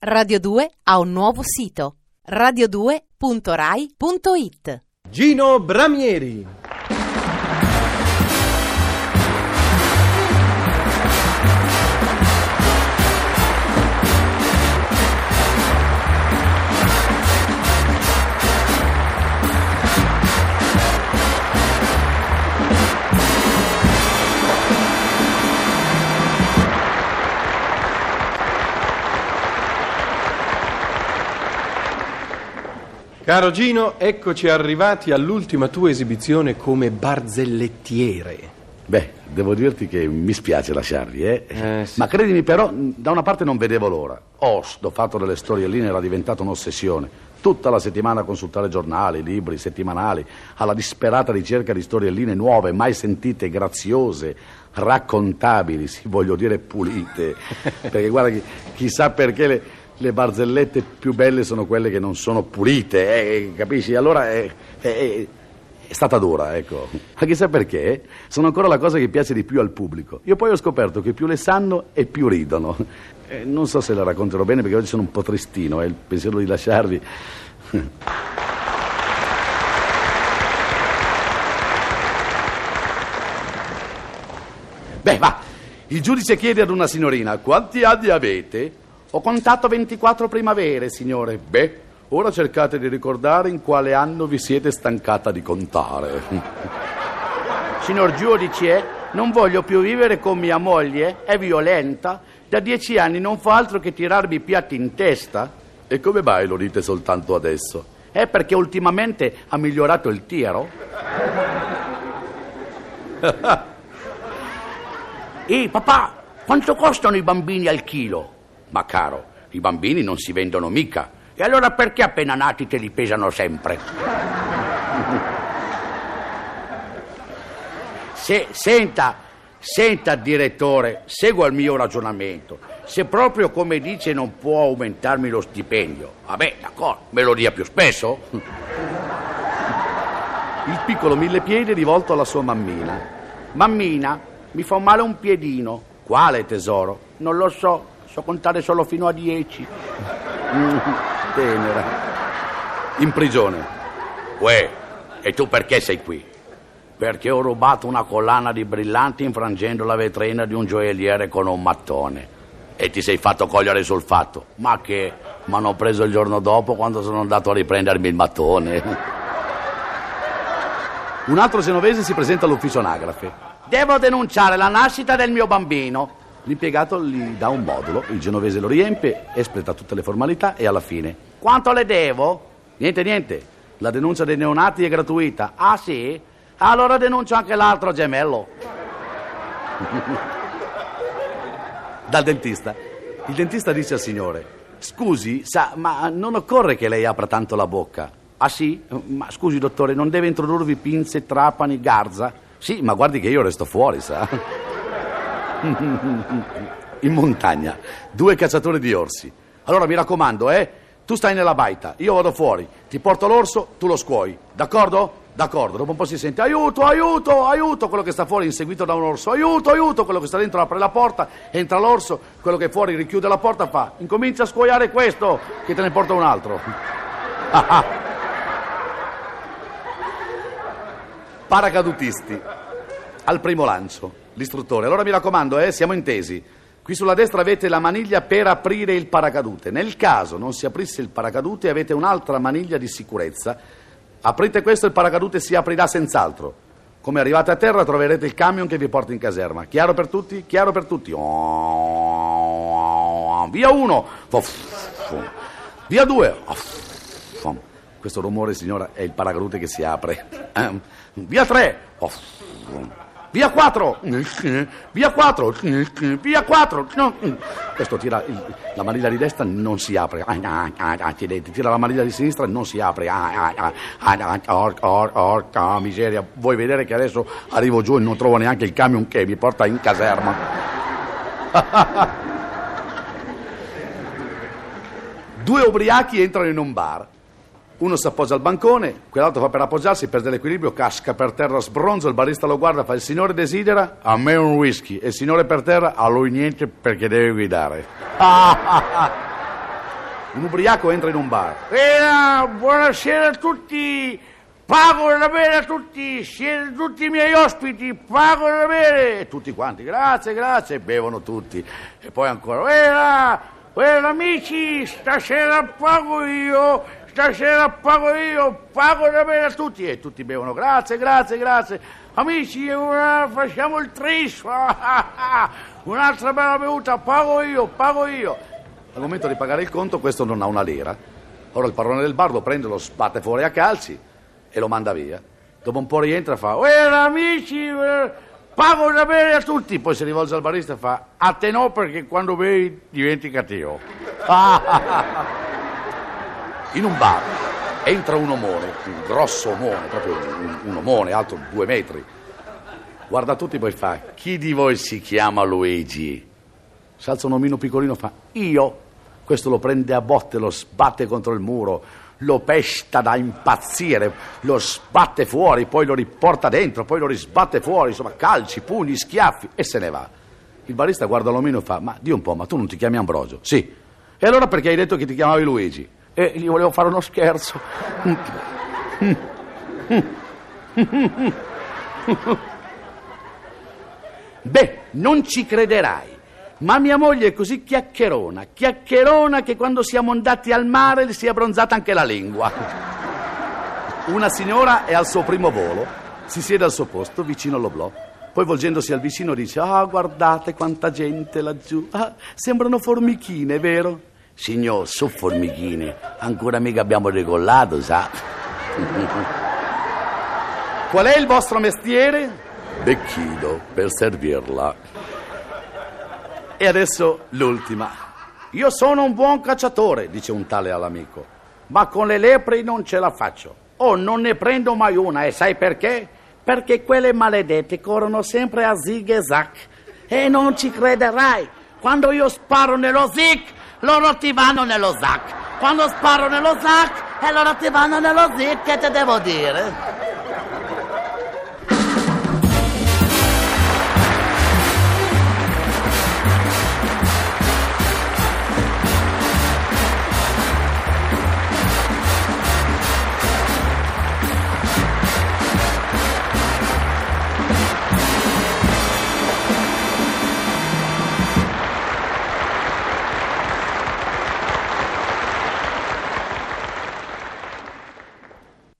Radio 2 ha un nuovo sito radio2.rai.it Gino Bramieri. Caro Gino, eccoci arrivati all'ultima tua esibizione come barzellettiere. Beh, devo dirti che mi spiace lasciarli, eh? Eh, sì. Ma credimi però, da una parte non vedevo l'ora. Host, ho fatto delle storielline, era diventata un'ossessione. Tutta la settimana a consultare giornali, libri, settimanali, alla disperata ricerca di storielline nuove, mai sentite, graziose, raccontabili, sì, voglio dire pulite. Perché guarda, chi- chissà perché le, le barzellette più belle sono quelle che non sono pulite, eh, capisci? Allora è, è- è stata dura, ecco. Ma chissà perché? Sono ancora la cosa che piace di più al pubblico. Io poi ho scoperto che più le sanno e più ridono. Eh, non so se le racconterò bene perché oggi sono un po' tristino e il pensiero di lasciarvi. Beh, va. Il giudice chiede ad una signorina quanti anni avete? Ho contato 24 primavere, signore. Beh, ora cercate di ricordare in quale anno vi siete stancata di contare. Signor giudice, non voglio più vivere con mia moglie, è violenta. Da dieci anni non fa altro che tirarmi i piatti in testa. E come mai lo dite soltanto adesso? È perché ultimamente ha migliorato il tiro. Ehi, papà, quanto costano i bambini al chilo? Ma caro, i bambini non si vendono mica. E allora perché appena nati te li pesano sempre? Se, senta, senta, direttore, segua il mio ragionamento. Se proprio come dice non può aumentarmi lo stipendio, vabbè, d'accordo, me lo dia più spesso. Il piccolo millepiedi è rivolto alla sua mammina. Mammina, mi fa male un piedino. Quale tesoro? Non lo so, so contare solo fino a dieci. Mm, Tenera. In prigione. Uè, e tu perché sei qui? Perché ho rubato una collana di brillanti infrangendo la vetrina di un gioielliere con un mattone. E ti sei fatto cogliere sul fatto. Ma che? Mi hanno preso il giorno dopo quando sono andato a riprendermi il mattone. Un altro genovese si presenta all'ufficio anagrafe. Devo denunciare la nascita del mio bambino. L'impiegato gli dà un modulo, il genovese lo riempie, espleta tutte le formalità e alla fine. Quanto le devo? Niente, niente. La denuncia dei neonati è gratuita. Ah sì? Allora denuncio anche l'altro gemello. Dal dentista. Il dentista dice al signore: Scusi, sa, ma non occorre che lei apra tanto la bocca. Ah sì? Ma scusi, dottore, non deve introdurvi pinze, trapani, garza? Sì, ma guardi che io resto fuori, sa. In montagna, due cacciatori di orsi. Allora mi raccomando, eh? Tu stai nella baita, io vado fuori, ti porto l'orso, tu lo scuoi. D'accordo? D'accordo. Dopo un po' si sente aiuto, aiuto, aiuto, quello che sta fuori inseguito da un orso, aiuto, aiuto, quello che sta dentro apre la porta, entra l'orso, quello che è fuori richiude la porta, fa, incomincia a scuoiare questo, che te ne porta un altro. Paracadutisti. Al primo lancio, l'istruttore. Allora mi raccomando, eh, siamo intesi. Qui sulla destra avete la maniglia per aprire il paracadute. Nel caso non si aprisse il paracadute, avete un'altra maniglia di sicurezza. Aprite questo e il paracadute si aprirà senz'altro. Come arrivate a terra troverete il camion che vi porta in caserma. Chiaro per tutti? Chiaro per tutti. Via uno. Via due. Questo rumore, signora, è il paracadute che si apre. Ehm, Via tre. Via quattro. Via quattro. Via quattro. No. Questo tira il- la maniglia di destra, non si apre. Ah, ah, ah. Tira la maniglia di sinistra, non si apre. Ah, ah, ah, ah, ah, or- or- Orca miseria. Vuoi vedere che adesso arrivo giù e non trovo neanche il camion che mi porta in caserma? Due ubriachi entrano in un bar. Uno si appoggia al bancone, quell'altro fa per appoggiarsi, perde l'equilibrio, casca per terra, sbronzo, il barista lo guarda, fa il signore desidera, a me un whisky, e il signore per terra, a lui niente perché deve guidare. Un ubriaco entra in un bar. Eh, buonasera a tutti, pago da bere a tutti, siete tutti i miei ospiti, pago da bere. E tutti quanti, grazie, grazie, bevono tutti. E poi ancora, Buona, buona amici, stasera pago io, stasera pago io, pago da bere a tutti. E tutti bevono, grazie, grazie, grazie. Amici, facciamo il tris. Un'altra bella bevuta, pago io, pago io. Al momento di pagare il conto, questo non ha una lira. Ora il padrone del bar lo prende, lo sbatte fuori a calci e lo manda via. Dopo un po' rientra e fa: Uè, amici, eh, pago da bere a tutti. Poi si rivolge al barista e fa: A te no, perché quando bevi diventi cattivo. In un bar entra un omone, un grosso omone, proprio un, un omone alto due metri. Guarda tutti, poi fa: Chi di voi si chiama Luigi? Si alza un omino piccolino e fa: Io. Questo lo prende a botte, lo sbatte contro il muro, lo pesta da impazzire, lo sbatte fuori, poi lo riporta dentro, poi lo risbatte fuori, insomma, calci, pugni, schiaffi e se ne va. Il barista guarda l'omino e fa: Ma di un po', ma tu non ti chiami Ambrogio? Sì. E allora perché hai detto che ti chiamavi Luigi? E gli volevo fare uno scherzo. Beh, non ci crederai. Ma mia moglie è così chiacchierona, chiacchierona che quando siamo andati al mare le si è abbronzata anche la lingua. Una signora è al suo primo volo, si siede al suo posto vicino all'oblò, poi volgendosi al vicino dice: Ah, guardate quanta gente laggiù. Ah, sembrano formichine, vero? Signor, su formichine, ancora mica abbiamo decollato, sa? Qual è il vostro mestiere? Becchido, per servirla. E adesso l'ultima. Io sono un buon cacciatore, dice un tale all'amico, ma con le lepri non ce la faccio. Oh, non ne prendo mai una, e sai perché? Perché quelle maledette corrono sempre a zig e zac. E non ci crederai, quando io sparo nello zig, loro ti vanno nello zac. Quando sparo nello zac, e loro ti vanno nello zig, che te devo dire?